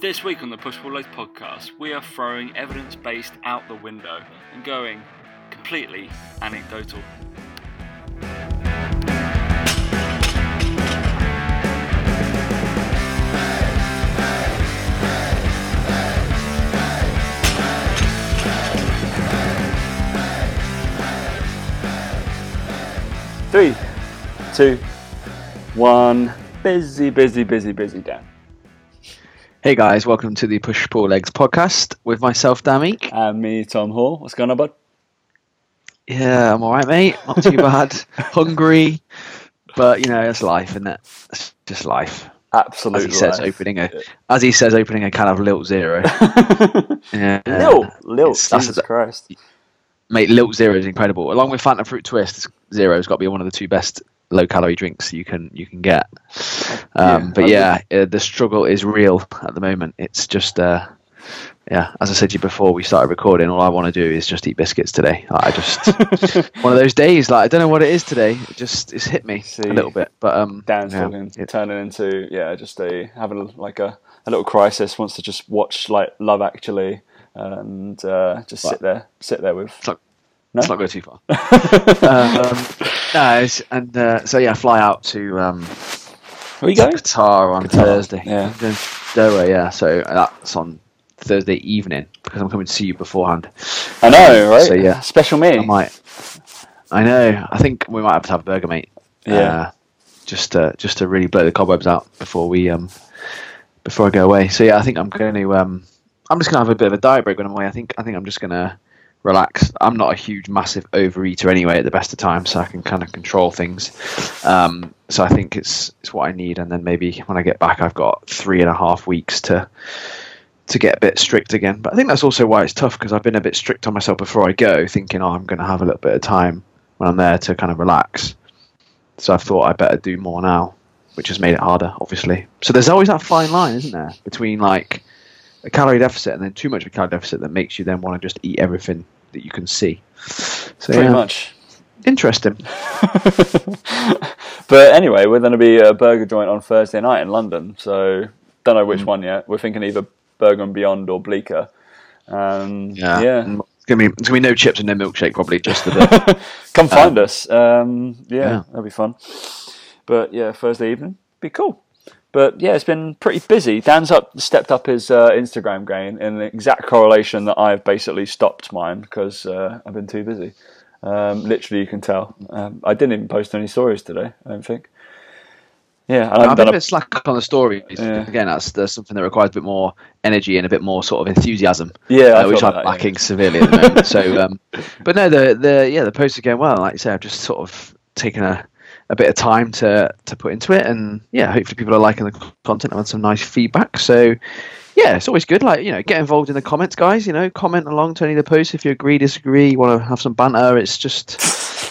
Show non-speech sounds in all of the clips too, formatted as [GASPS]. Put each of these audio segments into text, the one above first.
This week on the Push Pull Legs podcast, we are throwing evidence based out the window and going completely anecdotal. Three, two, one. Busy, busy, busy, busy, Dan. Hey guys, welcome to the Push Pull Legs podcast with myself, Damik. And me, Tom Hall. What's going on, bud? Yeah, I'm alright, mate. Not too [LAUGHS] bad. Hungry, but you know, it's life, isn't it? It's just life. Absolutely. As he says, opening a, as he says, opening a can of Lilt Zero. [LAUGHS] yeah, Lil, Lil, It's- Jesus a- Christ. mate, Lilt Zero is incredible. Along with Fanta Fruit Twist, Zero's got to be one of the two best low calorie drinks you can you can get. Um, Yeah, but I yeah, uh, the struggle is real at the moment. It's just. Uh, yeah, as I said to you before we started recording, all I want to do is just eat biscuits today. Like, I just [LAUGHS] one of those days. Like I don't know what it is today. It just it's hit me See, a little bit. But um, Dan's yeah, talking, it- turning into yeah, just a having like a, a little crisis. Wants to just watch like Love Actually and uh, just sit there, sit there with. Not- No? let's not go too far. [LAUGHS] um, no, and uh, so yeah, fly out to um, Where you going? Qatar on Qatar, Thursday. yeah. I'm Doha, yeah. So that's on Thursday evening because I'm coming to see you beforehand. I know, right? So, yeah. special me. I might. I know. I think we might have to have a burger, mate. Yeah. Uh, just to just to really blow the cobwebs out before we um before I go away. So yeah, I think I'm going to um I'm just gonna have a bit of a diet break when I'm away. I think I think I'm just gonna relax. I'm not a huge massive overeater anyway at the best of times, so I can kind of control things. Um, so I think it's it's what I need, and then maybe when I get back, I've got three and a half weeks to to get a bit strict again. But I think that's also why it's tough because I've been a bit strict on myself before I go, thinking, oh, I'm going to have a little bit of time when I'm there to kind of relax. So I've thought I better do more now, which has made it harder, obviously. So there's always that fine line, isn't there, between like a calorie deficit and then too much of a calorie deficit that makes you then want to just eat everything that you can see. So Pretty yeah, much. interesting. [LAUGHS] but anyway, we're going to be a burger joint on Thursday night in London. So don't know Mm. which one yet. We're thinking either Burger and Beyond or Bleecker. Um, Yeah, yeah. And It's gonna be it's gonna be no chips and no milkshake probably just a [LAUGHS] bit. Come find us. Um, yeah, yeah. that'll be fun. But yeah, Thursday evening, be cool. But yeah, it's been pretty busy. Dan's up, stepped up his uh, Instagram game in the exact correlation that I've basically stopped mine because uh, I've been too busy. Um, literally, you can tell. Um, I didn't even post any stories today. I don't think. Yeah, and I've I've done been a bit slack on the stories. Yeah. Again, that's, that's something that requires a bit more energy and a bit more sort of enthusiasm. yeah, uh, which I'm that, yeah. lacking severely at the moment. so, um, [LAUGHS] but no, the the yeah, the posts are going well. Like you say, I've just sort of taken a, a bit of time to to put into it, and yeah, hopefully people are liking the content. I've some nice feedback. So, yeah, it's always good. Like you know, get involved in the comments, guys. You know, comment along to any of the posts if you agree, disagree, you want to have some banter. It's just.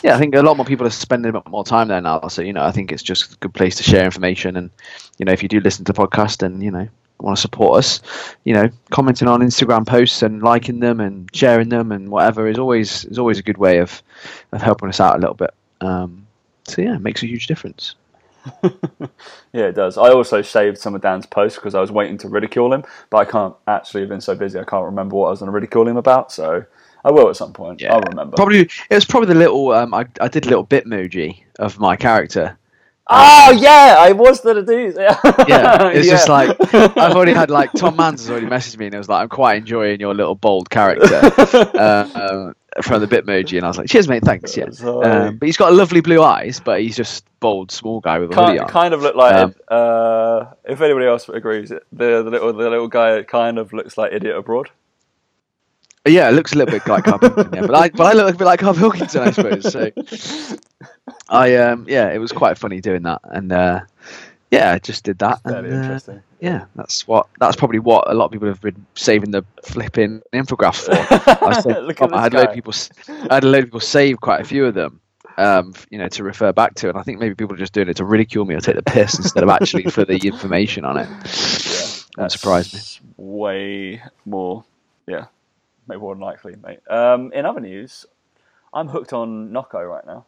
Yeah, I think a lot more people are spending a bit more time there now. So, you know, I think it's just a good place to share information. And, you know, if you do listen to the podcast and, you know, want to support us, you know, commenting on Instagram posts and liking them and sharing them and whatever is always is always a good way of of helping us out a little bit. Um, so yeah, it makes a huge difference. [LAUGHS] Yeah, it does. I also saved some of Dan's posts because I was waiting to ridicule him, but I can't actually have been so busy. I can't remember what I was going to ridicule him about. So I will at some point. Yeah, I'll remember. Probably it was probably the little um, I I did a little bit bitmoji of my character. Oh yeah, I was gonna do. Yeah, [LAUGHS] Yeah, it's just like I've already had like Tom [LAUGHS] Mans has already messaged me and it was like I'm quite enjoying your little bold character uh, um, from the Bitmoji and I was like cheers mate thanks yeah. Um, but he's got lovely blue eyes but he's just bold small guy with a hoodie kind, on. kind of look like Um, uh, if anybody else agrees, the the little the little guy kind of looks like idiot abroad. yeah it looks a little bit like Carl Pilkington yeah, but I but I look a bit like Carl Pilkington I suppose so. [LAUGHS] I um yeah it was quite funny doing that and uh, yeah I just did that Very and, uh, yeah that's what that's probably what a lot of people have been saving the flipping infographs for I, [LAUGHS] said, Look at I had a load of people. I had a load of people save quite a few of them, um, you know, to refer back to. And I think maybe people are just doing it to ridicule me or take the piss instead of actually for the information on it. That surprised me. Way more, yeah, maybe more than likely, mate. Um, in other news, I'm hooked on Nocco right now.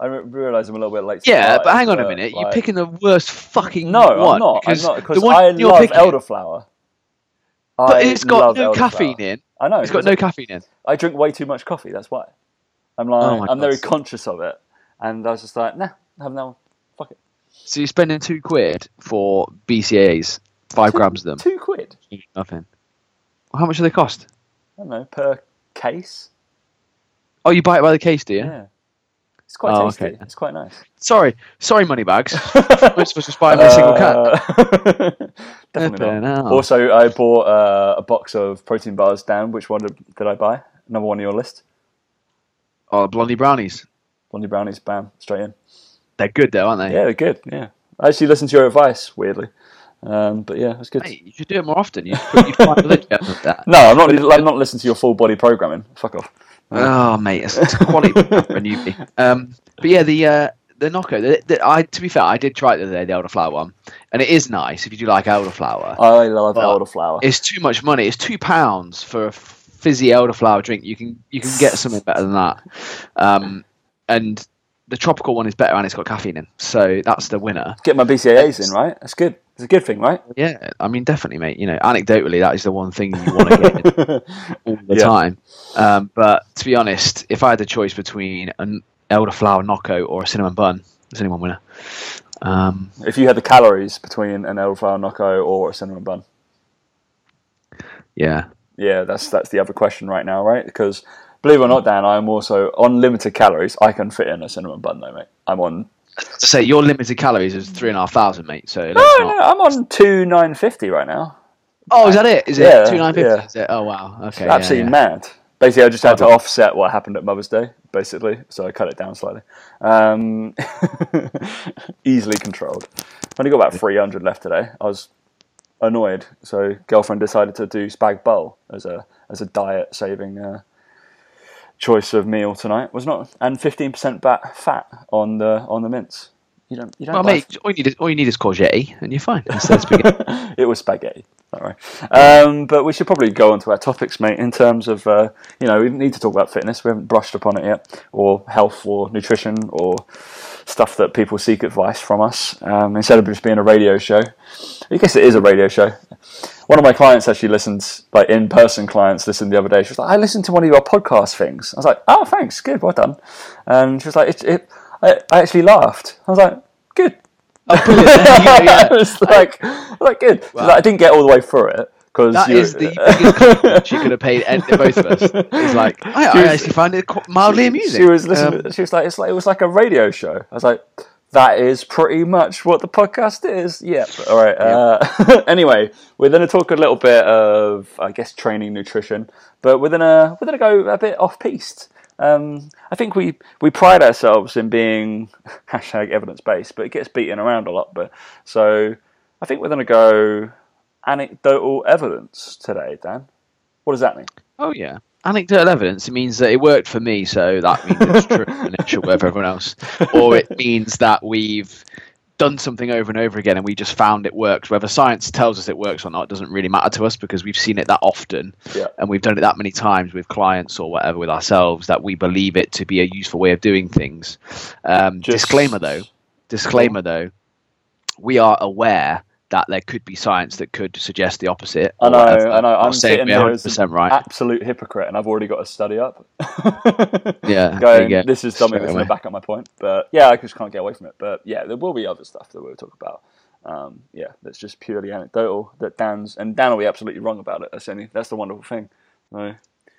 I realise I'm a little bit late. to Yeah, but hang on a minute. You're picking the worst fucking No, one. I'm not. I'm not because one I love picking- elderflower. But I it's got no elderflower. caffeine in. I know. It's got no caffeine in. I drink way too much coffee. That's why. I'm like, Oh I'm very conscious of it, and I was just like, nah, have no, fuck it. So you're spending two quid for BCAAs, five grams of them. Two quid. Nothing. Well, how much do they cost? I don't know per case. Oh, you buy it by the case, do you? Yeah. It's quite Oh, tasty. okay. It's quite nice. Sorry, sorry, money bags. Most [LAUGHS] of us just buy a single can. Uh, [LAUGHS] Definitely not. Also, I bought uh, a box of protein bars. Dan, which one did, did I buy? Number one on your list. Oh, blondie brownies. Blondie brownies. Bam, straight in. They're good though, aren't they? Yeah, they're good. Yeah, I actually listened to your advice. Weirdly, um, but yeah, it's good. Mate, you should do it more often. You you'd find religion of that. No, I'm not. I'm not listening to your full body programming. Fuck off. Oh, mate, it's, it's quality [LAUGHS] for a newbie. Um, but yeah, the uh, the Nocco. The, the, I to be fair, I did try it the other day, the elderflower one, and it is nice if you do like elderflower. I love elderflower. It's too much money. It's two pounds for a fizzy elderflower drink. You can you can get something better than that. Um, and the tropical one is better, and it's got caffeine in, so that's the winner. Get my BCAAs in, right? That's good. It's a good thing, right? Yeah, I mean, definitely, mate. You know, anecdotally, that is the one thing you want to get [LAUGHS] all the Yeah. time. Um, but to be honest, if I had the choice between an elderflower Nocco or a cinnamon bun, cinnamon winner. Um, if you had the calories between an elderflower Nocco or a cinnamon bun, yeah, yeah, that's that's the other question right now, right? Because believe it or not, Dan, I am also on limited calories. I can fit in a cinnamon bun, though, mate. I'm on. Say your limited calories is three and a half thousand, mate. So No, not. no, I'm on two nine fifty right now. Oh, is that it? Is it Yeah, two nine fifty? yeah. Is it? Oh wow. Okay. yeah, Absolutely yeah. mad. Basically, I just had to offset what happened at Mother's Day, basically, so I cut it down slightly. Um, [LAUGHS] easily controlled. Only got about 300 left today. I was annoyed, so girlfriend decided to do spag bol as a as a diet saving uh, choice of meal tonight. Was not and 15% bat fat on the on the mince. You don't you don't. Well, buy mate, all you need is all you need is courgette, and you're fine. Instead of spaghetti. [LAUGHS] it was spaghetti. All right. Um, but we should probably go on to our topics, mate, in terms of, uh, you know, we need to talk about fitness. We haven't brushed upon it yet, or health, or nutrition, or stuff that people seek advice from us um, instead of just being a radio show. I guess it is a radio show. One of my clients actually listened, like in person clients listened the other day. She was like, I listened to one of your podcast things. I was like, oh, thanks, good, well done. And she was like, it, it, I, I actually laughed. I was like, good. Oh, brilliant. Yeah, [LAUGHS] yeah. I was like, I like good. Wow. like, I didn't get all the way through it because That is the biggest compliment she could have paid any, both of us. [LAUGHS] It's like I, I was- actually find it mildly amusing. She was listening. Um, she was like, it's like it was like a radio show. I was like, that is pretty much what the podcast is. Yep. All right. Uh, [LAUGHS] anyway, we're going to talk a little bit of, I guess, training, nutrition, but we're gonna we're gonna go a bit off piste. Um, I think we, we pride ourselves in being [LAUGHS] hashtag evidence based, but it gets beaten around a lot. But so I think we're going to go anecdotal evidence today, Dan. What does that mean? oh yeah, anecdotal evidence. It means that it worked for me, so that means it's true, and it should work for everyone else. Or it means that we've done something over and over again, and we just found it works. Whether science tells us it works or not doesn't really matter to us because we've seen it that often, Yeah. and we've done it that many times with clients or whatever with ourselves that we believe it to be a useful way of doing things. Um, Just- disclaimer though, disclaimer though, we are aware that there could be science that could suggest the opposite. I know. I know. Not I'm saying sitting here 100% as an right. absolute hypocrite, and I've already got a study up. [LAUGHS] Yeah, there going. go. This is something that's going to back up my point. But yeah, I just can't get away from it. But yeah, there will be other stuff that we'll talk about. Um, yeah, that's just purely anecdotal. That Dan's and Dan will be absolutely wrong about it. That's any. That's the wonderful thing. So,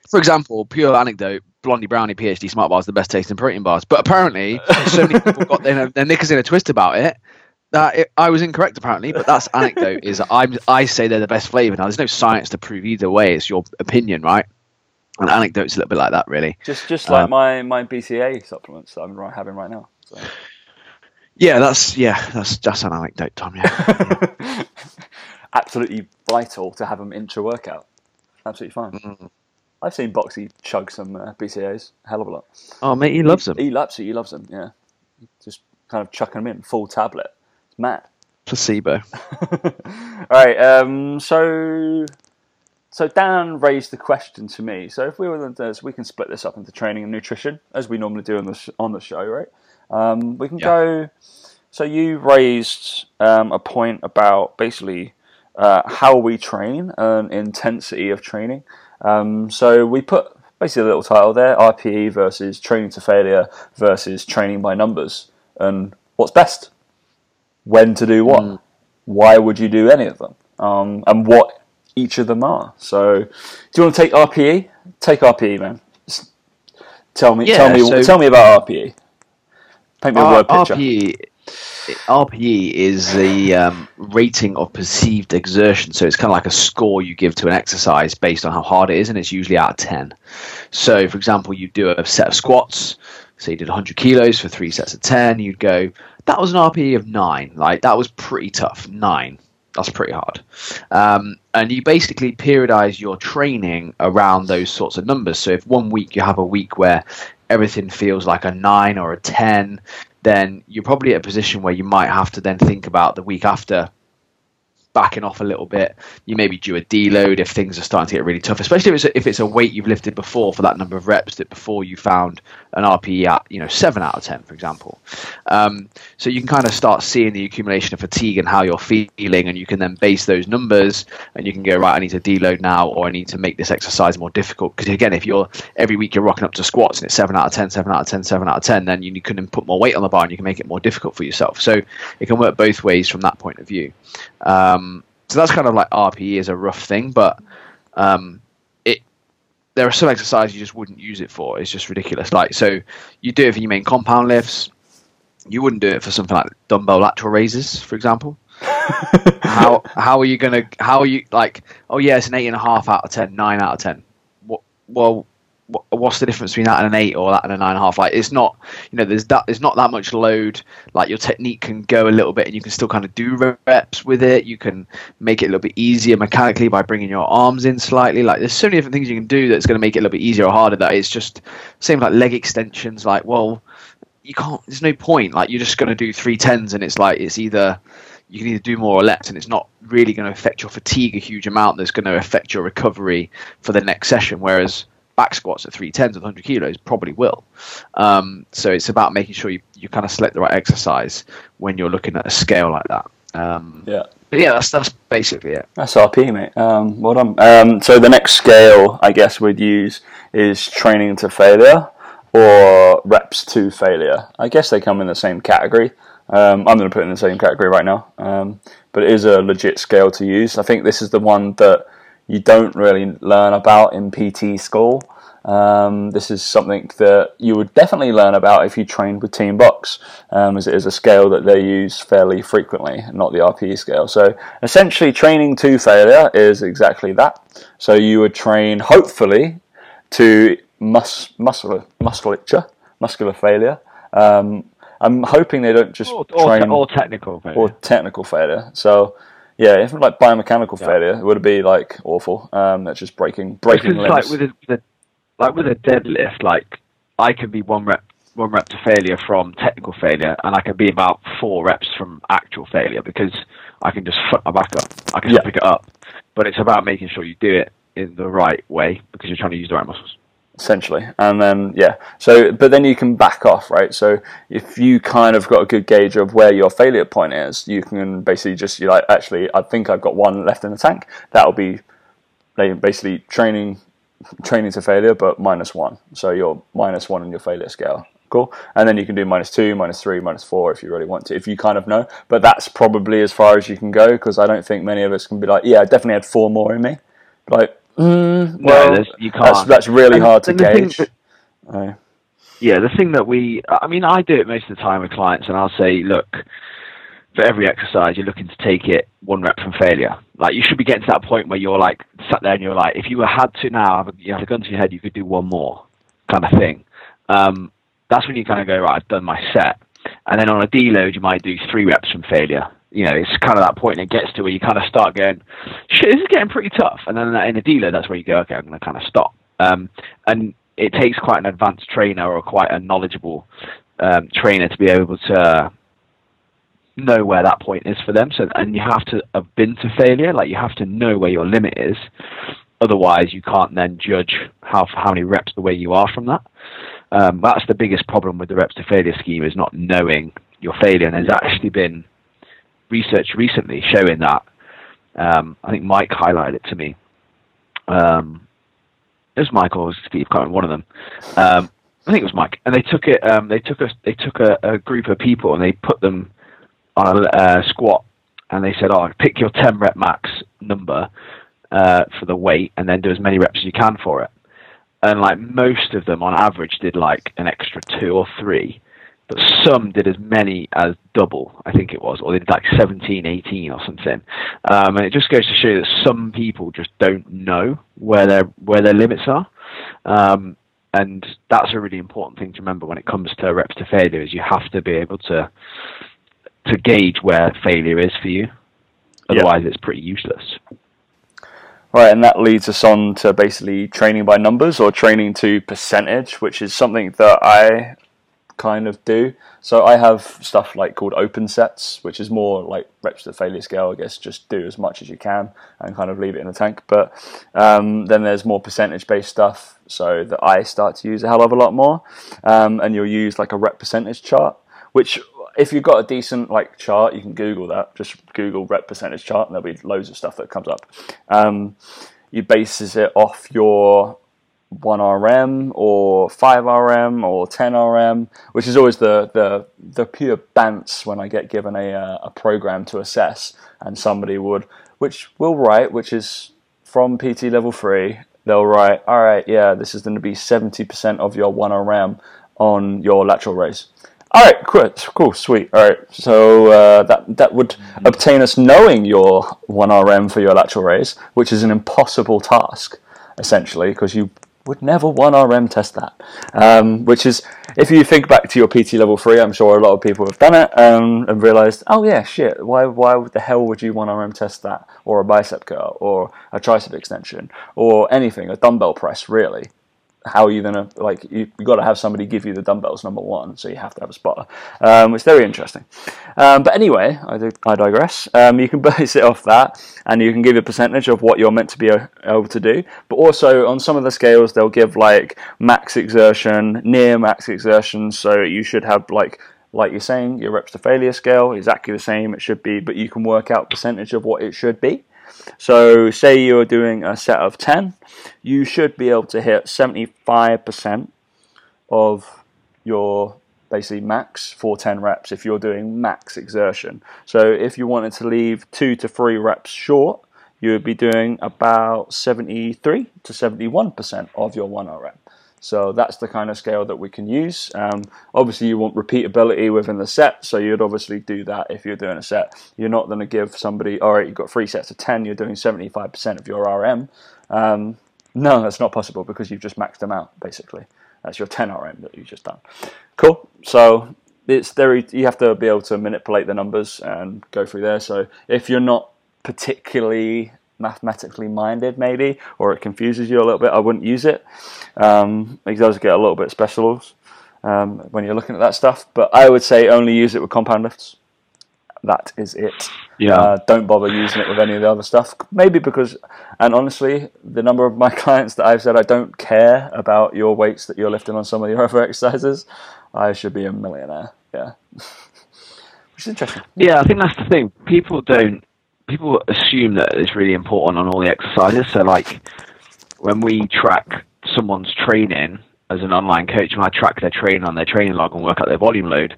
For example, pure anecdote: Blondie Brownie PhD Smart Bars are the best tasting protein bars. But apparently, so many people got their, their knickers in a twist about it that it, I was incorrect. Apparently, but that's anecdote. Is I'm I say they're the best flavour. Now, there's no science to prove either way. It's your opinion, right? And anecdote's a little bit like that, really. just just like Um, my my BCAA supplements that I'm right- having right now. So. Yeah, that's yeah, that's that's an anecdote, Tom. Yeah, [LAUGHS] absolutely vital to have them intra workout. Absolutely fine. Mm. I've seen Boxy chug some uh, BCAAs hell of a lot. oh mate, he loves them. He absolutely loves them. Yeah, just kind of chucking them in full tablet. Mad. Placebo. [LAUGHS] All right. Um, so, so Dan raised the question to me. So if we were to, so we can split this up into training and nutrition as we normally do on the sh- on the show, right? Um, we can Yeah. go. So you raised um, a point about basically uh, how we train and intensity of training. Um, so we put basically a little title there: RPE versus training to failure versus training by numbers, and what's best, when to do what, mm. why would you do any of them, um, and what each of them are. So, do you want to take RPE? Take RPE, man. tell me, yeah, tell me, so tell me about RPE. Paint me a word picture. RPE RPE is the um, rating of perceived exertion. So it's kind of like a score you give to an exercise based on how hard it is, and it's usually out of 10. So, for example, you do a set of squats. So you did 100 kilos for three sets of 10. You'd go, that was an RPE of 9. Like, that was pretty tough. 9. That's pretty hard. Um, and you basically periodize your training around those sorts of numbers. So if one week you have a week where everything feels like a 9 or a 10, then you're probably at a position where you might have to then think about the week after backing off a little bit. You maybe do a deload if things are starting to get really tough, especially if it's a, if it's a weight you've lifted before for that number of reps that before you found an RPE at you know seven out of ten, for example. Um, so you can kind of start seeing the accumulation of fatigue and how you're feeling, and you can then base those numbers, and you can go right. I need to deload now, or I need to make this exercise more difficult. Because again, if you're every week you're rocking up to squats and it's seven out of 10, 7 out of 10, 7 out of ten, then you can put more weight on the bar and you can make it more difficult for yourself. So it can work both ways from that point of view. Um, so that's kind of like RPE is a rough thing, but um, it there are some exercises you just wouldn't use it for. It's just ridiculous. Like so, you do it for your main compound lifts. You wouldn't do it for something like dumbbell lateral raises, for example. [LAUGHS] how how are you gonna how are you like? Oh yeah, it's an eight and a half out of ten, nine out of ten. What, well, what's the difference between that and an eight or that and a nine and a half? Like it's not, you know, there's that there's not that much load. Like your technique can go a little bit, and you can still kind of do reps with it. You can make it a little bit easier mechanically by bringing your arms in slightly. Like there's so many different things you can do that's going to make it a little bit easier or harder. That it's just same like leg extensions. Like well, you can't. There's no point. Like you're just going to do three tens, and it's like it's either you can either do more or less, and it's not really going to affect your fatigue a huge amount. That's going to affect your recovery for the next session. Whereas back squats at three tens with 100 kilos probably will. Um, so it's about making sure you, you kind of select the right exercise when you're looking at a scale like that. Um, yeah. But yeah, that's that's basically it. That's RP, mate. Um, well done. Um, so the next scale, I guess, we'd use is training to failure or reps to failure. I guess they come in the same category. Um, I'm going to put it in the same category right now, um, but it is a legit scale to use. I think this is the one that you don't really learn about in PT school. Um, this is something that you would definitely learn about if you trained with Team Box, um, as it is a scale that they use fairly frequently, not the RPE scale. So essentially, training to failure is exactly that. So you would train, hopefully, to mus- muscular, musculature, muscular failure. Um, I'm hoping they don't just or, train or, technical failure. or technical failure. So yeah, if like biomechanical yeah. failure, it would be like awful. Um, that's just breaking breaking limbs. Like with a, with a, like with a deadlift, like I can be one rep one rep to failure from technical failure, and I can be about four reps from actual failure because I can just fuck my back up. I can yeah. pick it up, but it's about making sure you do it in the right way because you're trying to use the right muscles essentially. And then yeah, so but then you can back off, right? So if you kind of got a good gauge of where your failure point is, you can basically just you like actually I think I've got one left in the tank. That'll be basically training training to failure, but minus one. So you're minus one in your failure scale. Cool. And then you can do minus two, minus three, minus four if you really want to, if you kind of know. But that's probably as far as you can go because I don't think many of us can be like, yeah, I definitely had four more in me. Like, Mm, well, no, you can't. That's, that's really and, hard to gauge. That, oh. Yeah, the thing that we, I mean, I do it most of the time with clients, and I'll say, look, for every exercise, you're looking to take it one rep from failure. Like you should be getting to that point where you're like sat there and you're like, if you had to now, have a, you have a gun to your head, you could do one more, kind of thing. Um, that's when you kind of go, right, I've done my set, and then on a deload, you might do three reps from failure you know, it's kind of that point it gets to where you kind of start going, shit, this is getting pretty tough. And then in a dealer, that's where you go, okay, I'm going to kind of stop. Um, and it takes quite an advanced trainer or quite a knowledgeable um, trainer to be able to know where that point is for them. So, and you have to have been to failure, like you have to know where your limit is. Otherwise, you can't then judge how how many reps the way you are from that. Um, that's the biggest problem with the reps to failure scheme is not knowing your failure. And there's actually been research recently showing that Um, I think Mike highlighted it to me. Um, it was Mike or Steve, can't one of them. Um, I think it was Mike, and they took it. Um, they took a they took a, a, group of people and they put them on a uh, squat, and they said, "Oh, pick your ten rep max number uh, for the weight, and then do as many reps as you can for it." And like most of them, on average, did like an extra two or three but some did as many as double, I think it was, or they did like 17, 18 or something. Um, and it just goes to show that some people just don't know where their where their limits are. Um, and that's a really important thing to remember when it comes to reps to failure is you have to be able to to gauge where failure is for you. Otherwise, yeah. it's pretty useless. Right, and that leads us on to basically training by numbers or training to percentage, which is something that I kind of do. So I have stuff like called open sets, which is more like reps to failure scale. I guess just do as much as you can and kind of leave it in the tank. But um, then there's more percentage based stuff, so that I start to use a hell of a lot more. Um, and you'll use like a rep percentage chart, which if you've got a decent like chart, you can Google that. Just Google rep percentage chart, and there'll be loads of stuff that comes up. Um, you bases it off your 1RM or 5RM or 10RM, which is always the, the, the pure bants when I get given a, uh, a program to assess and somebody would, which will write, which is from PT level 3, they'll write, all right, yeah, this is going to be 70% of your 1RM on your lateral raise. All right, cool, cool, sweet. All right, so uh, that that would mm-hmm. obtain us knowing your 1RM for your lateral raise, which is an impossible task essentially because you would never 1RM test that. Um, which is, if you think back to your PT level 3, I'm sure a lot of people have done it um, and realized, oh yeah, shit, why, why the hell would you 1RM test that? Or a bicep curl, or a tricep extension, or anything, a dumbbell press, really how are you gonna like you, you got to have somebody give you the dumbbells number one so you have to have a spotter. Um, it's very interesting. Um, but anyway I, do, I digress. Um, you can [LAUGHS] base it off that and you can give a percentage of what you're meant to be able to do. But also on some of the scales they'll give like max exertion near max exertion so you should have like like you're saying your reps to failure scale exactly the same it should be but you can work out percentage of what it should be so, say you're doing a set of 10, you should be able to hit 75% of your basically max for 10 reps if you're doing max exertion. So, if you wanted to leave two to three reps short, you would be doing about 73 to 71% of your 1RM. So that's the kind of scale that we can use. Um, obviously, you want repeatability within the set, so you'd obviously do that if you're doing a set. You're not going to give somebody, all right, you've got three sets of 10, you're doing 75% of your RM. Um, no, that's not possible because you've just maxed them out, basically. That's your 10 RM that you've just done. Cool. So it's very, You have to be able to manipulate the numbers and go through there. So if you're not particularly mathematically minded, maybe, or it confuses you a little bit, I wouldn't use it. Um, it does get a little bit special um, when you're looking at that stuff, but I would say only use it with compound lifts. That is it. Yeah. Uh, don't bother using it with any of the other stuff. Maybe because, and honestly, the number of my [LAUGHS] clients that I've said I don't care about your weights that you're lifting on some of your [LAUGHS] other exercises, I should be a millionaire. Yeah. [LAUGHS] Which is interesting. Yeah, I think that's the thing. People don't people assume that it's really important on all the exercises. So, like when we track someone's training as an online coach, when I track their training on their training log and work out their volume load,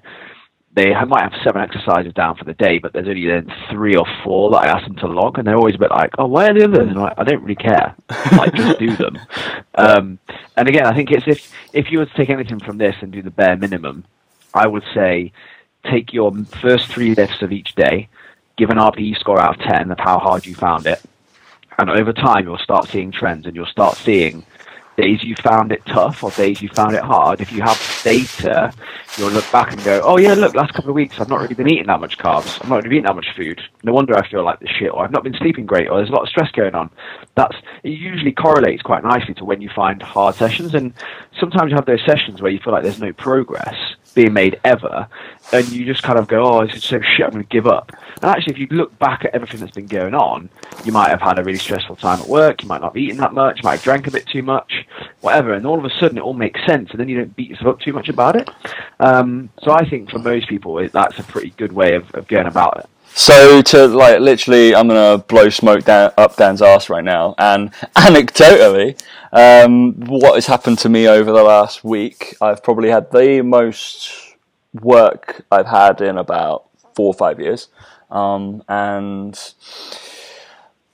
they might have seven exercises down for the day, but there's only then three or four that I ask them to log, and they're always a bit like, "Oh, why are the others?" And like, I don't really care. like, just do them. [LAUGHS] Um, and again, I think it's if if you were to take anything from this and do the bare minimum, I would say take your first three lifts of each day, give an RPE score out of 10 of how hard you found it. And over time, you'll start seeing trends and you'll start seeing days you found it tough or days you found it hard. If you have data, you'll look back and go, oh, yeah, look, last couple of weeks, I've not really been eating that much carbs. I've not really eaten that much food. No wonder I feel like this shit, or I've not been sleeping great, or there's a lot of stress going on. That's It usually correlates quite nicely to when you find hard sessions. And sometimes you have those sessions where you feel like there's no progress being made ever, and you just kind of go, oh, it's so shit, I'm going to give up. And actually, if you look back at everything that's been going on, you might have had a really stressful time at work, you might not have eaten that much, you might have drank a bit too much, whatever, and all of a sudden it all makes sense, and then you don't beat yourself up too much about it. Um, so I think for most people, that's a pretty good way of, of going about it. So to like literally, I'm gonna blow smoke down up Dan's ass right now. And [LAUGHS] anecdotally, um, what has happened to me over the last week? I've probably had the most work I've had in about four or five years, um, and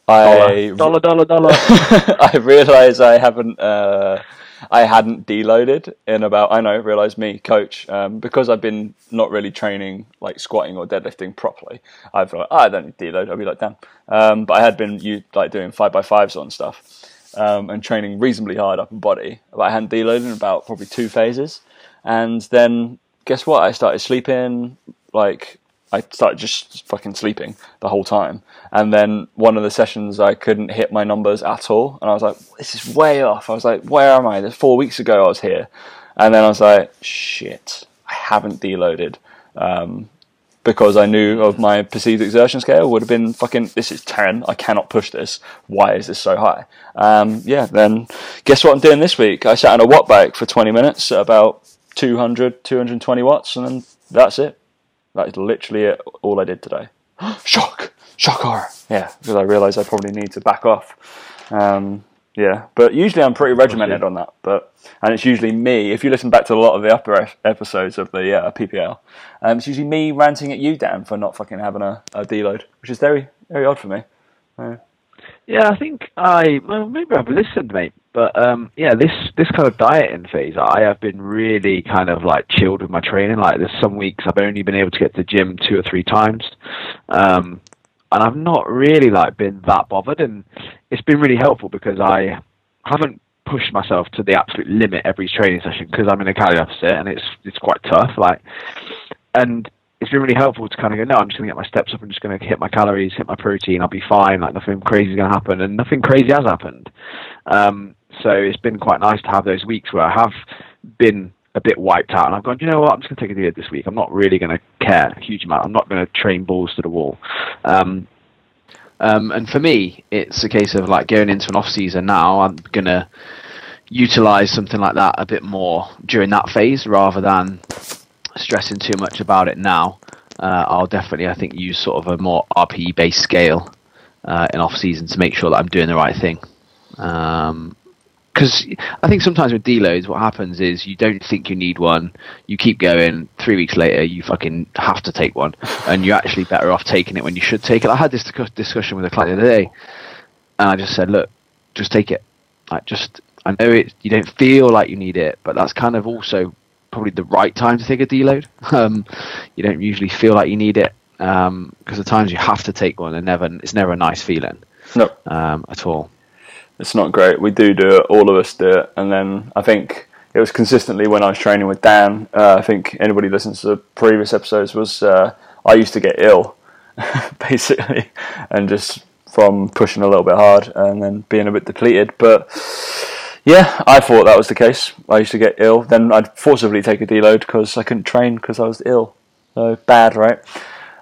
I dollar, dollar, dollar. [LAUGHS] I realise I haven't. Uh, I hadn't deloaded in about I know realized me coach um, because I've been not really training like squatting or deadlifting properly. I've like oh, I don't need deload. I'll be like damn. Um, but I had been you like doing five by fives on stuff um, and training reasonably hard upper body. But I hadn't deloaded in about probably two phases, and then guess what? I started sleeping like I started just fucking sleeping the whole time. And then one of the sessions, I couldn't hit my numbers at all. And I was like, this is way off. I was like, where am I? Four weeks ago, I was here. And then I was like, shit, I haven't deloaded. Um, because I knew of my perceived exertion scale would have been fucking, this is 10. I cannot push this. Why is this so high? Um, yeah, then guess what I'm doing this week? I sat on a Wattbike for 20 minutes at about 200, 220 watts, and then that's it. That is literally it, all I did today. [GASPS] Shock! Shock horror! Yeah, because I realised I probably need to back off. Um, yeah, but usually I'm pretty regimented on that. But and it's usually me. If you listen back to a lot of the upper episodes of the uh, PPL, um, it's usually me ranting at you, Dan, for not fucking having a, a deload, which is very very odd for me. Uh, yeah, I think I well maybe I've listened, mate. But um, yeah, this this kind of dieting phase, I have been really kind of like chilled with my training. Like there's some weeks I've only been able to get to the gym two or three times, um, and I've not really like been that bothered. And it's been really helpful because I haven't pushed myself to the absolute limit every training session because I'm in a calorie deficit and it's it's quite tough. Like, and it's been really helpful to kind of go, no, I'm just going to get my steps up. I'm just going to hit my calories, hit my protein. I'll be fine. Like nothing crazy is going to happen, and nothing crazy has happened. Um, so it's been quite nice to have those weeks where I have been a bit wiped out, and I've gone, you know what, I'm just going to take a deal this week. I'm not really going to care a huge amount. I'm not going to train balls to the wall. Um, um, and for me, it's a case of like going into an off season now. I'm going to utilize something like that a bit more during that phase rather than stressing too much about it now. Uh, I'll definitely, I think, use sort of a more RPE based scale uh, in off season to make sure that I'm doing the right thing. Um, because I think sometimes with deloads, what happens is you don't think you need one, you keep going. Three weeks later, you fucking have to take one, and you're actually better off taking it when you should take it. I had this discussion with a client the other day, and I just said, look, just take it. Like, just I know it. You don't feel like you need it, but that's kind of also probably the right time to take a deload. [LAUGHS] Um, you don't usually feel like you need it because um, the times you have to take one, and never it's never a nice feeling. No, um, at all it's not great. We do do it. All of us do it. And then I think it was consistently when I was training with Dan. Uh, I think anybody listens to the previous episodes was uh, I used to get ill, [LAUGHS] basically, and just from pushing a little bit hard and then being a bit depleted. But yeah, I thought that was the case. I used to get ill. Then I'd forcibly take a deload because I couldn't train because I was ill. So bad, right?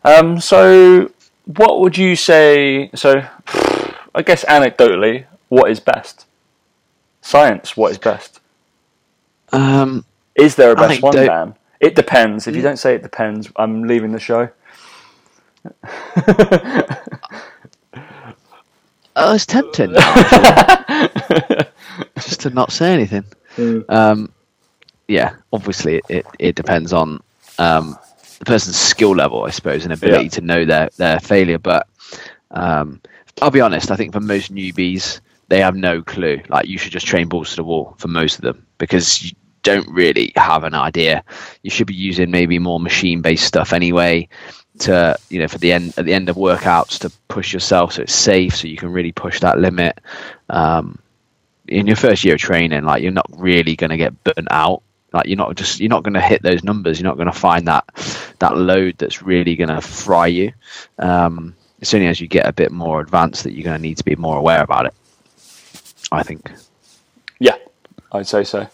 Um, so what would you say? So [SIGHS] I guess anecdotally, what is best? Science, what is best? Um, is there a best one, Dan? It depends. If you mm. don't say it depends, I'm leaving the show. [LAUGHS] oh, it's tempting. [LAUGHS] Just to not say anything. Mm. Um, yeah, obviously it, it, it depends on um, the person's skill level, I suppose, and ability yeah. to know their, their failure. But um, I'll be honest, I think for most newbies, they have no clue. Like you should just train balls to the wall for most of them because you don't really have an idea. You should be using maybe more machine based stuff anyway to you know for the end at the end of workouts to push yourself so it's safe so you can really push that limit. Um, in your first year of training, like you're not really going to get burnt out. Like you're not just you're not going to hit those numbers. You're not going to find that that load that's really going to fry you. Um, only as you get a bit more advanced that you're going to need to be more aware about it. I think. Yeah, I'd say so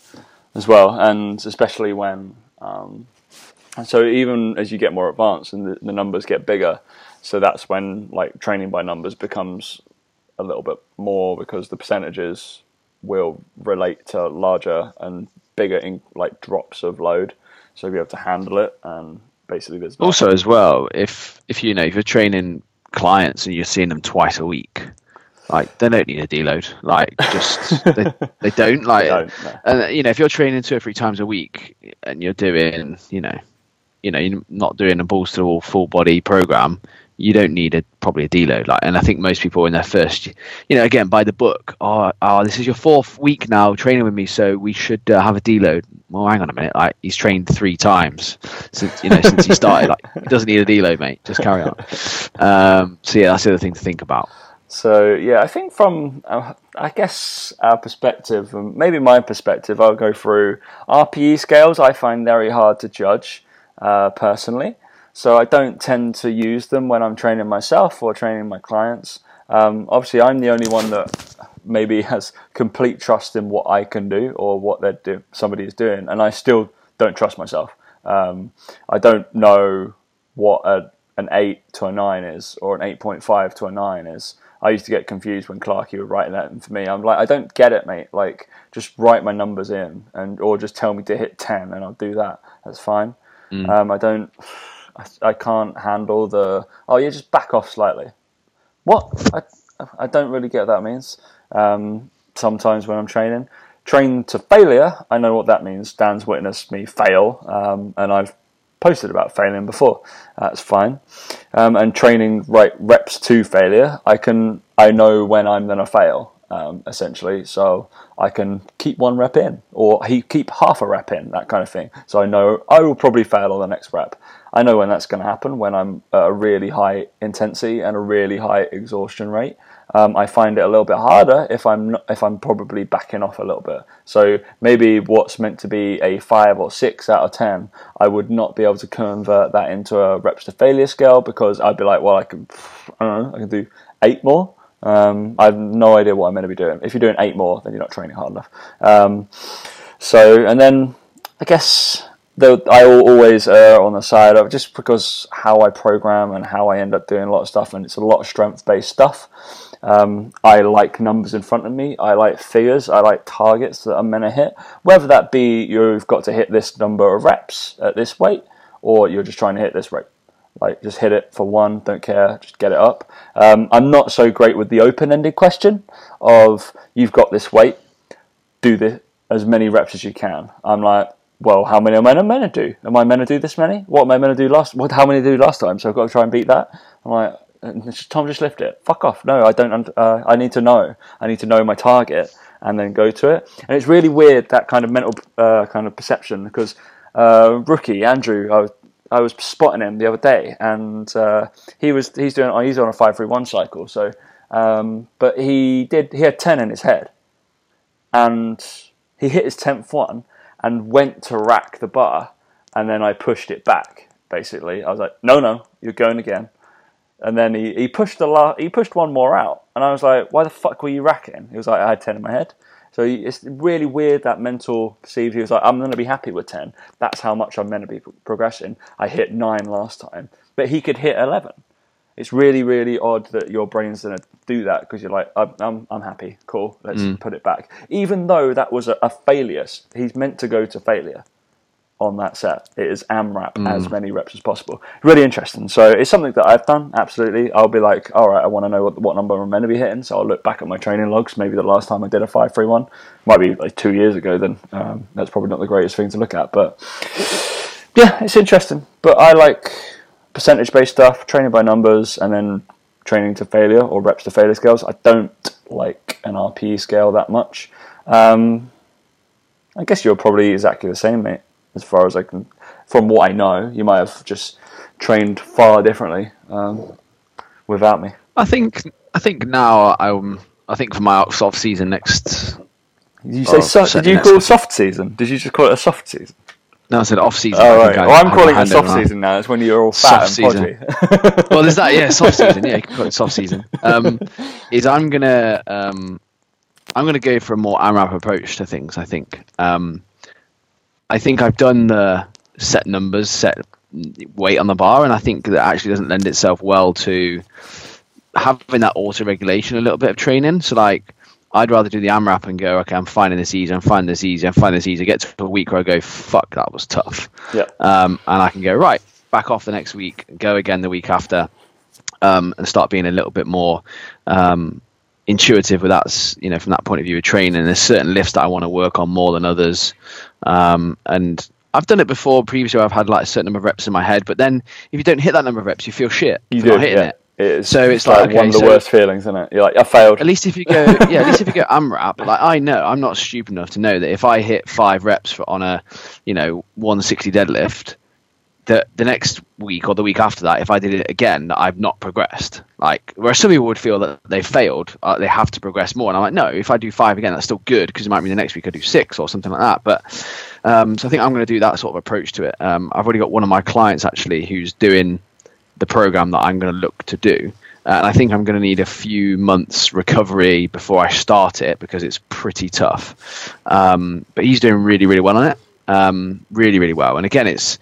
as well, and especially when. Um, so even as you get more advanced and the, the numbers get bigger, so that's when like training by numbers becomes a little bit more because the percentages will relate to larger and bigger in, like drops of load so you'll be able to handle it and basically there's. Also, as well, if if you know if you're training clients and you're seeing them twice a week, like they don't need a deload. Like just [LAUGHS] they, they don't like. They don't, no. And you know if you're training two or three times a week and you're doing you know you know you're not doing a balls to wall full body program, you don't need a probably a deload. Like, and I think most people in their first, you know, again by the book, oh, oh this is your fourth week now training with me, so we should uh, have a deload. Well, hang on a minute, like he's trained three times since you know since he started. Like, he doesn't need a deload, mate. Just carry on. [LAUGHS] Um, so yeah, that's the other thing to think about. So yeah, I think from uh, I guess our perspective, um, maybe my perspective, I'll go through RPE scales. I find very hard to judge uh, personally, so I don't tend to use them when I'm training myself or training my clients. Um, obviously, I'm the only one that maybe [LAUGHS] has complete trust in what I can do or what they do somebody is doing, and I still don't trust myself. Um, I don't know what a, an eight to a nine is or an eight point five to a nine is. I used to get confused when Clarky would write that for me. I'm like, I don't get it, mate. Like, just write my numbers in, and or just tell me to hit ten, and I'll do that. That's fine. Um, I don't. [SIGHS] I, I can't handle the. Oh, yeah, just back off slightly. What? I, I don't really get what that means. Um, sometimes when I'm training, train to failure, I know what that means. Dan's witnessed me fail, um, and I've posted about failing before. That's fine. Um, and training right reps to failure, I can I know when I'm going to fail. Um, essentially, so I can keep one rep in, or he keep half a rep in, that kind of thing. So I know I will probably fail on the next rep. I know when that's going to happen when I'm at a really high intensity and a really high exhaustion rate. Um, I find it a little bit harder if I'm not, if I'm probably backing off a little bit. So maybe what's meant to be a five or six out of ten, I would not be able to convert that into a reps to failure scale because I'd be like, well, I can, I don't know, I can do eight more. Um, I have no idea what I'm meant to be doing. If you're doing eight more, then you're not training hard enough. Um, so, and then I guess I always err on the side of just because how I program and how I end up doing a lot of stuff, and it's a lot of strength based stuff. Um, I like numbers in front of me. I like figures. I like targets that I'm meant to hit. Whether that be you've got to hit this number of reps at this weight, or you're just trying to hit this rate. Like just hit it for one. Don't care. Just get it up. Um, I'm not so great with the open-ended question of you've got this weight. Do this as many reps as you can. I'm like, well, how many am I meant to do? Am I meant to do this many? What am I meant to do last? What? How many do last time? So I've got to try and beat that. I'm like, and [LAUGHS] just, Tom, just lift it. Fuck off. No, I don't. Uh, I need to know. I need to know my target and then go to it. And it's really weird that kind of mental uh, kind of perception because uh, rookie Andrew, I was, I was spotting him the other day, and uh, he was he's doing he's on a five three one cycle. So, um, but he did he had ten in his head, and he hit his tenth one and went to rack the bar, and then I pushed it back. Basically, I was like, "No, no, you're going again." And then he, he pushed the la- he pushed one more out, and I was like, "Why the fuck were you racking?" He was like, "I had ten in my head." So he, it's really weird that mental perceived. He was like, "I'm going to be happy with ten. That's how much I'm meant to be pro- progressing." I hit nine last time, but he could hit eleven. It's really really odd that your brain's going to do that because you're like, I'm, "I'm I'm happy, cool, let's mm. put it back." Even though that was a, a failure, he's meant to go to failure on that set. It is AMRAP as many reps as possible. Really interesting. So it's something that I've done. Absolutely. I'll be like, all right, I want to know what, what number I'm meant to be hitting. So I'll look back at my training logs. Maybe the last time I did a five three one might be like two years ago. Then um, that's probably not the greatest thing to look at. But yeah, it's interesting. But I like percentage based stuff, training by numbers, and then training to failure or reps to failure scales. I don't like an RPE scale that much. Um, I guess you're probably exactly the same, mate. As far as I can, from what I know, you might have just trained far differently um, without me. I think I think now I'm I think for my off season next Did you say Oh, so, so Did you call it soft season? Did you just call it a soft season? no I said off season. Oh right. I- Well, I'm calling it soft on. season now. It's when you're all fat Soft and season. podgy. well, there's that. Yeah, soft season. Yeah, you can call it soft season. Um, is I'm gonna um, I'm gonna go for a more AMRAP approach to things. I think. Um, I think I've done the set numbers, set weight on the bar, and I think that actually doesn't lend itself well to having that auto regulation. A little bit of training. So like. I'd rather do the AMRAP and go, okay, I'm finding this easy, I'm finding this easy, I'm finding this easy. Get to a week where I go, fuck, that was tough. yeah. Um, and I can go, right, back off the next week, go again the week after, um, and start being a little bit more um, intuitive with that, you know, from that point of view of training. There's certain lifts that I want to work on more than others, um, and I've done it before. Previously, I've had like a certain number of reps in my head, but then if you don't hit that number of reps, you feel shit. You do, not hitting yeah. it. It's, So it's like, like, one of the so- worst feelings, isn't it? You're like, I failed. At least if you go, yeah, at least if you go AMRAP, [LAUGHS] like I know, I'm not stupid enough to know that if I hit five reps for, on a, you know, 160 deadlift, that the next week or the week after that, if I did it again, I've not progressed. Like, whereas some people would feel that they failed, uh, they have to progress more. And I'm like, no, if I do five again, that's still good because it might mean the next week I do six or something like that. But um, so I think I'm going to do that sort of approach to it. Um, I've already got one of my clients actually who's doing the program that I'm going to look to do. Uh, and I think I'm going to need a few months recovery before I start it because it's pretty tough. Um, but he's doing really, really well on it. Um, really, really well. And again, it's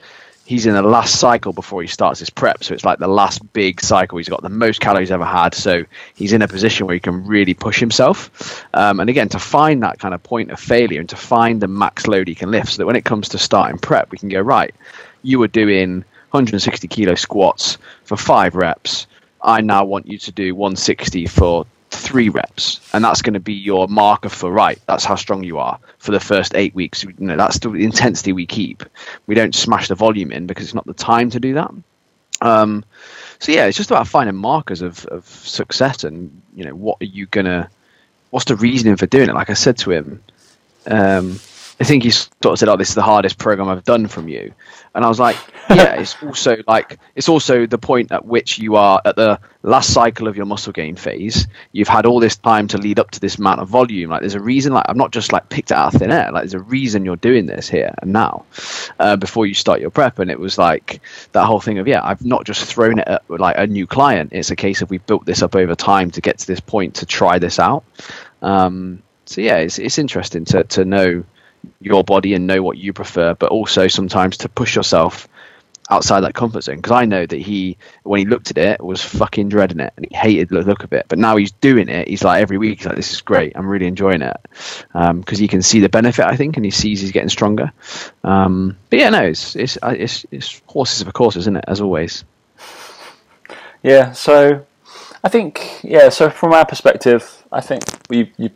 he's in the last cycle before he starts his prep. So it's like the last big cycle. He's got the most calories ever had. So he's in a position where he can really push himself. Um, and again, to find that kind of point of failure and to find the max load he can lift so that when it comes to starting prep, we can go, right, you were doing 160 kilo squats for five reps. I now want you to do 160 for three reps, and that's going to be your marker for right. That's how strong you are for the first eight weeks. You know, that's the intensity we keep. We don't smash the volume in because it's not the time to do that. Um, so yeah, it's just about finding markers of, of success, and you know, what are you gonna? What's the reasoning for doing it? Like I said to him, um, I think he sort of said, "Oh, this is the hardest program I've done from you," and I was like, "Yeah, it's [LAUGHS] also like it's also the point at which you are at the last cycle of your muscle gain phase. You've had all this time to lead up to this amount of volume. Like, there's a reason. Like, I'm not just like picked it out of thin air. Like, there's a reason you're doing this here and now, uh, before you start your prep. And it was like that whole thing of yeah, I've not just thrown it at like a new client. It's a case of we built this up over time to get to this point to try this out. Um, so yeah, it's it's interesting to to know your body and know what you prefer, but also sometimes to push yourself outside that comfort zone. Because I know that he, when he looked at it, was fucking dreading it and he hated the look of it. But now he's doing it. He's like every week, he's like, "This is great. I'm really enjoying it." Because he can see the benefit, I think, and he sees he's getting stronger. Um, but yeah, no, it's it's it's, it's horses for courses, isn't it? As always. Yeah, so I think yeah. So from our perspective, I think we you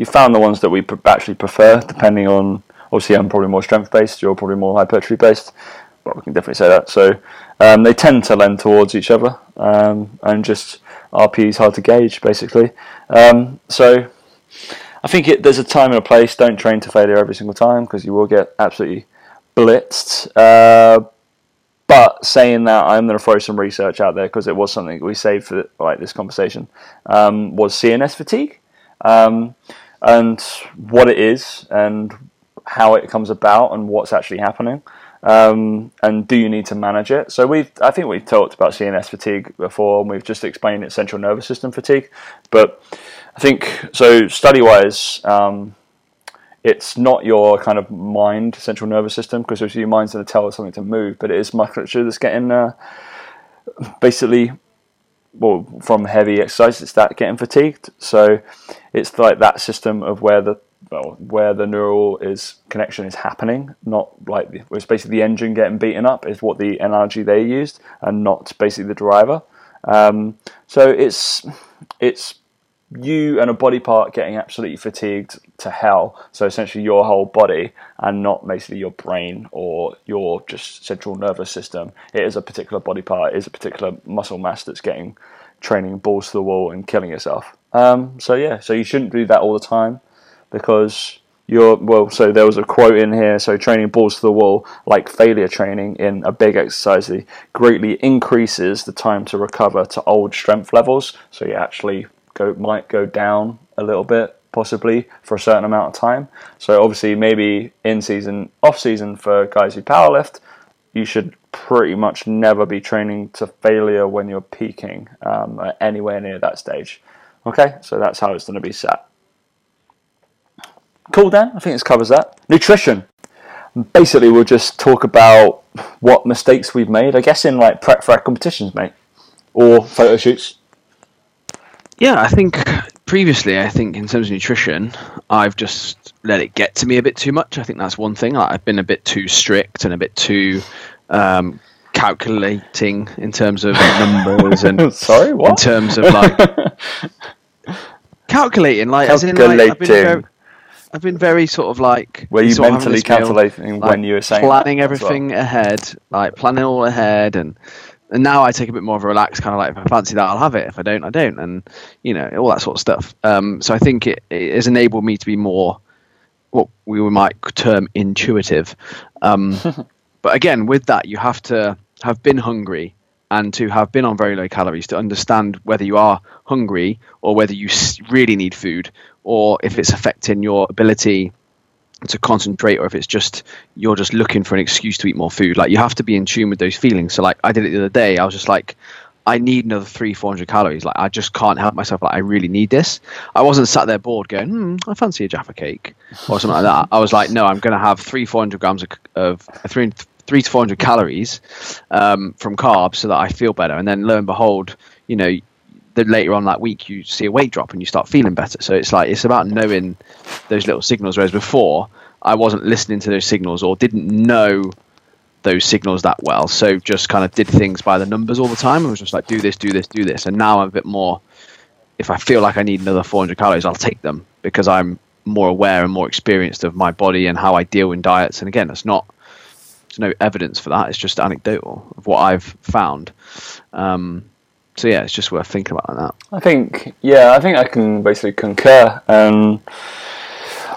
you found the ones that we actually prefer, depending on obviously I'm probably more strength based, you're probably more hypertrophy based. But we can definitely say that. So um, they tend to lend towards each other, um, and just RP is hard to gauge basically. Um, so I think it, there's a time and a place. Don't train to failure every single time because you will get absolutely blitzed. Uh, but saying that, I'm going to throw some research out there because it was something we saved for like this conversation. Um, was CNS fatigue, um, and what it is, and how it comes about, and what's actually happening, um, and do you need to manage it? So we've, I think we've talked about CNS fatigue before, and we've just explained it central nervous system fatigue. But I think so. Study wise. Um, it's not your kind of mind central nervous system because your mind's going to tell something to move, but it is musculature that's getting uh, basically well from heavy exercise. It's that getting fatigued. So it's like that system of where the well where the neural is connection is happening, not like it's basically the engine getting beaten up is what the analogy they used, and not basically the driver. Um, so it's it's you and a body part getting absolutely fatigued to hell. So essentially, your whole body and not basically your brain or your just central nervous system. It is a particular body part. It is a particular muscle mass that's getting training balls to the wall and killing yourself. Um, so yeah, so you shouldn't do that all the time because you're well. So there was a quote in here. So training balls to the wall, like failure training in a big exercise, greatly increases the time to recover to old strength levels. So you actually go might go down a little bit possibly for a certain amount of time. So obviously maybe in season, off season for guys who powerlift, you should pretty much never be training to failure when you're peaking um, anywhere near that stage. Okay, so that's how it's going to be set. Cool, Dan. I think this covers that. Nutrition. Basically, we'll just talk about what mistakes we've made. I guess in like prep for our competitions, mate, or photo shoots. Yeah, I think previously, I think in terms of nutrition, I've just let it get to me a bit too much. I think that's one thing. Like, I've been a bit too strict and a bit too um, calculating in terms of [LAUGHS] numbers and Sorry, what? in terms of like calculating, like as in like, I've been Calculating. very, I've been very sort of like Were you sort of having mentally this meal, calculating like, when you were saying planning that as well? everything ahead, like planning all ahead, and and now I take a bit more of a relaxed kind of like if I fancy that I'll have it, if I don't I don't, and you know all that sort of stuff. Um, so I think it, it has enabled me to be more what we might term intuitive. Um, [LAUGHS] but again, with that, you have to have been hungry and to have been on very low calories to understand whether you are hungry or whether you really need food or if it's affecting your ability to concentrate or if it's just you're just looking for an excuse to eat more food. Like you have to be in tune with those feelings. So like i did it the other day. I was just like i need another three 400 calories. Like i just can't help myself. Like i really need this. I wasn't sat there bored going hmm, i fancy a jaffa cake or something like that. [LAUGHS] I was like no i'm going to have three 400 grams of, of three, three to 400 calories um, from carbs so that i feel better. And then lo and behold you know then later on that week you see a weight drop and you start feeling better. So it's like it's about knowing those little signals. Whereas before I wasn't listening to those signals or didn't know those signals that well. So just kind of did things by the numbers all the time. I was just like do this, do this, do this. And now I'm a bit more. If I feel like I need another 400 calories, I'll take them because I'm more aware and more experienced of my body and how I deal in diets. And again, it's not. There's no evidence for that. It's just anecdotal of what I've found. Um, so yeah, it's just worth thinking about that. I think, yeah, I think I can basically concur. Um,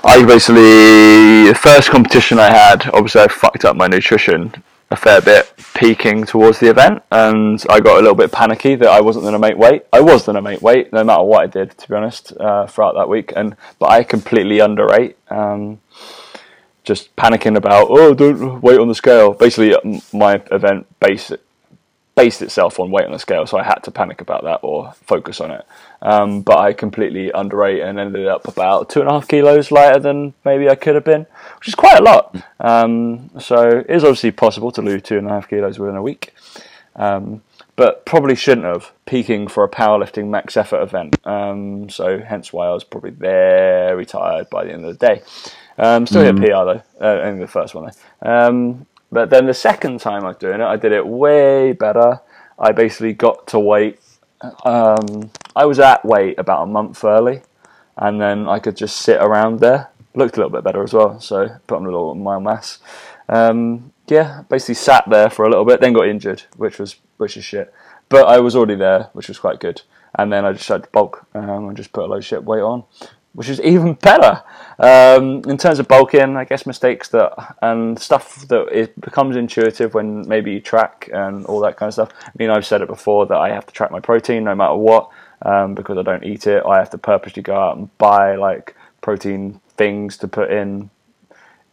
I basically, the first competition I had, obviously I fucked up my nutrition a fair bit peaking towards the event and I got a little bit panicky that I wasn't going to make weight. I was going to make weight no matter what I did, to be honest, uh, throughout that week. And But I completely underate. Um, just panicking about, oh, don't wait on the scale. Basically, my event based based itself on weight on the scale, so I had to panic about that or focus on it. Um, but I completely underate and ended up about two and a half kilos lighter than maybe I could have been, which is quite a lot. Um, so it is obviously possible to lose two and a half kilos within a week. Um, but probably shouldn't have peaking for a powerlifting max effort event. Um, so hence why I was probably very tired by the end of the day. Um, still hit PR though, uh, only the first one though. But then the second time I was doing it, I did it way better. I basically got to weight. Um, I was at weight about a month early, and then I could just sit around there. Looked a little bit better as well, so put on a little mile mass. Um, yeah, basically sat there for a little bit, then got injured, which was which is shit. But I was already there, which was quite good. And then I just had to bulk um, and just put a of shit weight on, which is even [LAUGHS] better. Um, in terms of bulking, I guess mistakes that and stuff that it becomes intuitive when maybe you track and all that kind of stuff. I mean, I've said it before that I have to track my protein no matter what um, because I don't eat it. I have to purposely go out and buy like protein things to put in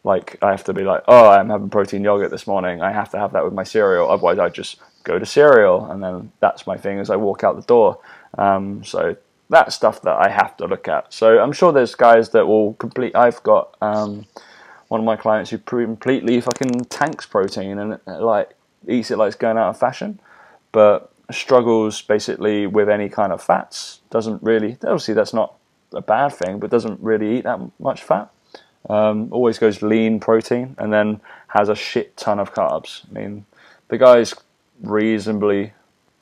like I have to be like, oh, I'm having protein yogurt this morning. I have to have that with my cereal. Otherwise, I just go to cereal, and then that's my thing as I walk out the door. Um, so that's stuff that I have to look at. So I'm sure there's guys that will complete. I've got um, one of my clients who completely fucking tanks protein and uh, like eats it like it's going out of fashion, but struggles basically with any kind of fats. Doesn't really. Obviously, that's not a bad thing, but doesn't really eat that much fat. Um, always goes lean protein and then has a shit ton of carbs. I mean, the guy's reasonably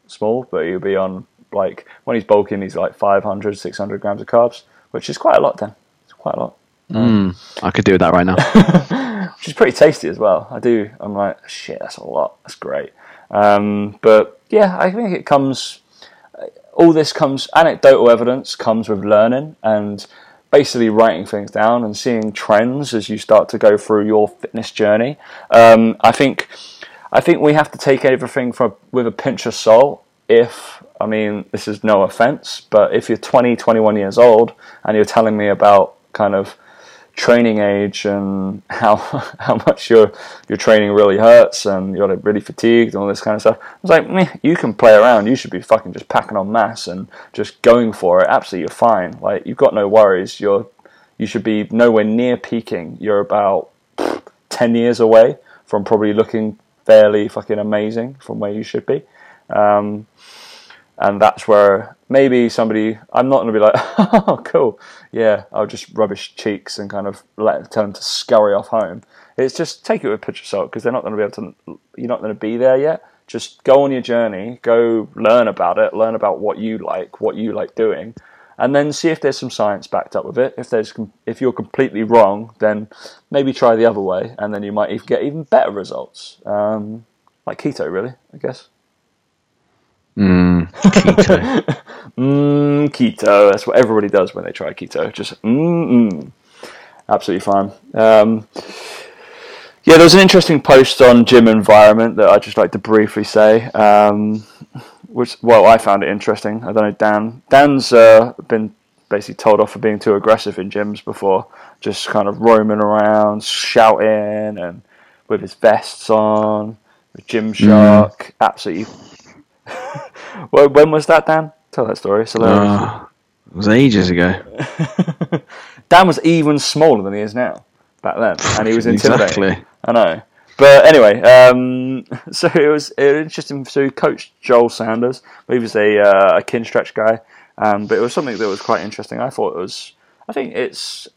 small, but he'll be on like when he's bulking, he's like 500, 600 grams of carbs, which is quite a lot. Then it's quite a lot, Mm, I could do with that right now. [LAUGHS] which is pretty tasty as well. I do. I'm like, shit, that's a lot. That's great. Um, but yeah, I think it comes. All this comes anecdotal evidence comes with learning and basically writing things down and seeing trends as you start to go through your fitness journey. Um, I think I think we have to take everything from with a pinch of salt. If I mean this is no offense, but if you're 20, 21 years old and you're telling me about kind of training age and [LAUGHS] how how much your your training really hurts and you're like really fatigued and all this kind of stuff. I was like, Meh, you can play around. You should be fucking just packing on mass and just going for it. Absolutely, you're fine. Like you've got no worries. You're you should be nowhere near peaking. You're about pff, ten years away from probably looking fairly fucking amazing from where you should be. Um, and that's where maybe somebody I'm not going to be like, [LAUGHS] oh, cool, yeah, I'll just rubbish cheeks and kind of let tell them to scurry off home. It's just take it with a pinch of salt because they're not going to be able to. You're not going to be there yet. Just go on your journey, go learn about it, learn about what you like, what you like doing, and then see if there's some science backed up with it. If there's if you're completely wrong, then maybe try the other way, and then you might even get even better results. Um, like keto, really, I guess. Mm, keto. [LAUGHS] mm, keto. That's what everybody does when they try keto. Just mm, mm. absolutely fine. Um, yeah, there was an interesting post on gym environment that I'd just like to briefly say. Um, which, well, I found it interesting. I don't know, Dan. Dan's uh, been basically told off for being too aggressive in gyms before, just kind of roaming around, shouting, and with his vests on, with Gymshark, mm. absolutely well, when was that, Dan? Tell that story. It's Uh, it was ages ago. [LAUGHS] Dan was even smaller than he is now back then, and he was intimidating. Exactly. I know. But anyway, um, [LAUGHS] so it was, it was interesting. So he coached Joel Sanders. He was a, uh, a Kinstretch guy, um, but it was something that was quite interesting. I thought it was. I think it's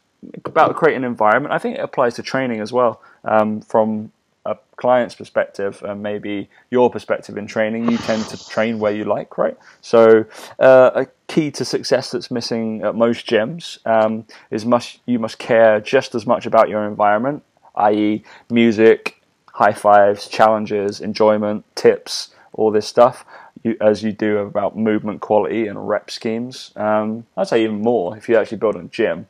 about creating an environment. I think it applies to training as well. Um, from a client's perspective and maybe your perspective in training, you tend to train where you like, right? So uh, a key to success that's missing at most gyms um, is must you must care just as much about your environment, i.e., music, high fives, challenges, enjoyment, tips, all this stuff. You, as you do about movement quality and rep schemes. Um, I'd say even more if you actually build a gym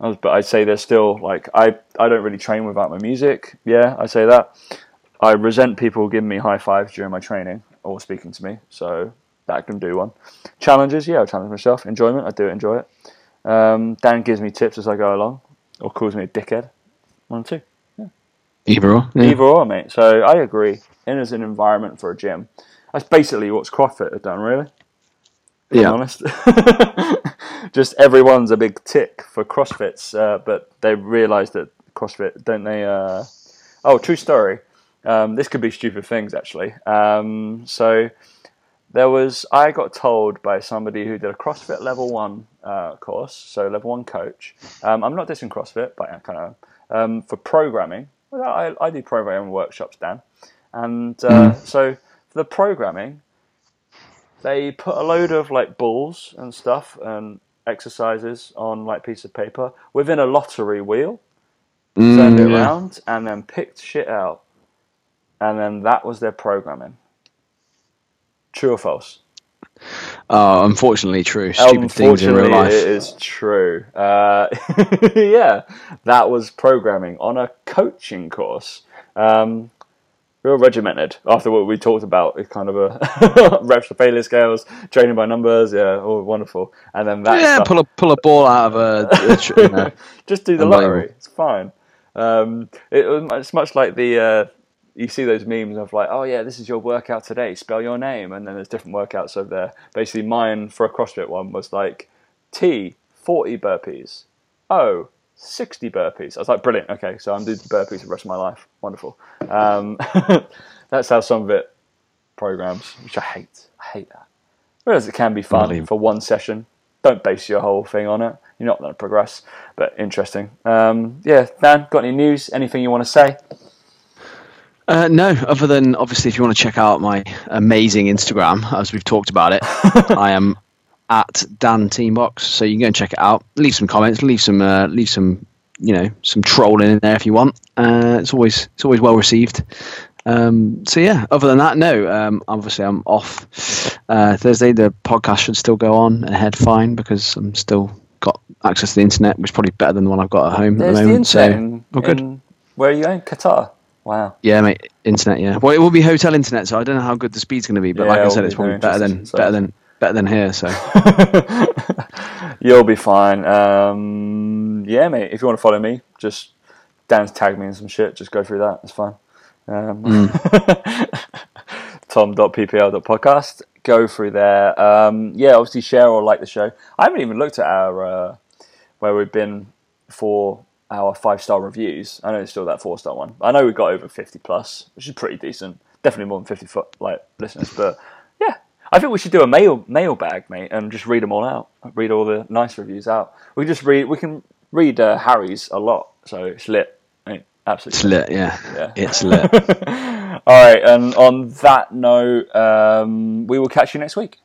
but I'd say there's still like I I don't really train without my music. Yeah, I say that. I resent people giving me high fives during my training or speaking to me, so that can do one. Challenges, yeah, I challenge myself. Enjoyment, I do enjoy it. Um, Dan gives me tips as I go along, or calls me a dickhead. One or two. Yeah. Either or. Yeah. Either or, mate. So I agree. In as an environment for a gym, that's basically what CrossFit have done, really. Yeah. honest. [LAUGHS] just everyone's a big tick for CrossFits, uh, but they realise that CrossFit don't they? Uh... Oh, true story. Um, this could be stupid things actually. Um, so there was I got told by somebody who did a CrossFit level one uh, course, so level one coach. Um, I'm not dissing CrossFit, but I kind of um, for programming. Well, I, I, do programming workshops, Dan, and uh, mm. so for the programming, they put a load of like balls and stuff and exercises on like piece of paper within a lottery wheel, mm, turned it yeah. around, and then picked shit out, and then that was their programming. True or false? Oh, unfortunately, true. Stupid things in real life. It is true. Uh, [LAUGHS] yeah, that was programming on a coaching course. Um, real regimented after what we talked about. It's kind of a [LAUGHS] reps to failure scales, training by numbers. Yeah, all wonderful. And then that yeah, stuff. pull a pull a ball out of a. you [LAUGHS] know, [LAUGHS] Just do the lottery. It's fine. Um, it, it's much like the. Uh, you see those memes of like, oh yeah, this is your workout today. Spell your name, and then there's different workouts over there. Basically, mine for a CrossFit one was like T forty burpees. O 60 burpees. I was like, brilliant. Okay, so I'm doing burpees the rest of my life. Wonderful. Um, [LAUGHS] that's how some of it programs, which I hate. I hate that. Whereas it can be fun for one session. Don't base your whole thing on it. You're not going to progress, but interesting. Um, yeah, Dan, got any news? Anything you want to say? Uh, no, other than obviously, if you want to check out my amazing Instagram, as we've talked about it, [LAUGHS] I am at Dan Teambox. So you can go and check it out. Leave some comments. Leave some. Uh, leave some. You know, some trolling in there if you want. Uh, it's always it's always well received. Um, so yeah, other than that, no. Um, obviously, I'm off uh, Thursday. The podcast should still go on ahead fine because I'm still got access to the internet, which is probably better than the one I've got at home There's at the moment. The so, in, good. In, where are you going? Qatar. Wow. Yeah, mate. Internet. Yeah. Well, it will be hotel internet, so I don't know how good the speed's going to be. But yeah, like I said, it's probably better than so. better than better than here. So [LAUGHS] you'll be fine. Um, yeah, mate. If you want to follow me, just Dan's tag me in some shit. Just go through that. It's fine. Um, mm. [LAUGHS] Tom.ppl.podcast. Go through there. Um, yeah, obviously share or like the show. I haven't even looked at our uh, where we've been for our five star reviews. I know it's still that four star one. I know we've got over fifty plus, which is pretty decent. Definitely more than fifty foot like listeners, but I think we should do a mail mailbag, mate, and just read them all out. Read all the nice reviews out. We just read. We can read uh, Harry's a lot, so it's lit. Mate, absolutely. It's lit, yeah. Yeah. It's lit. [LAUGHS] All right, and on that note, um, we will catch you next week.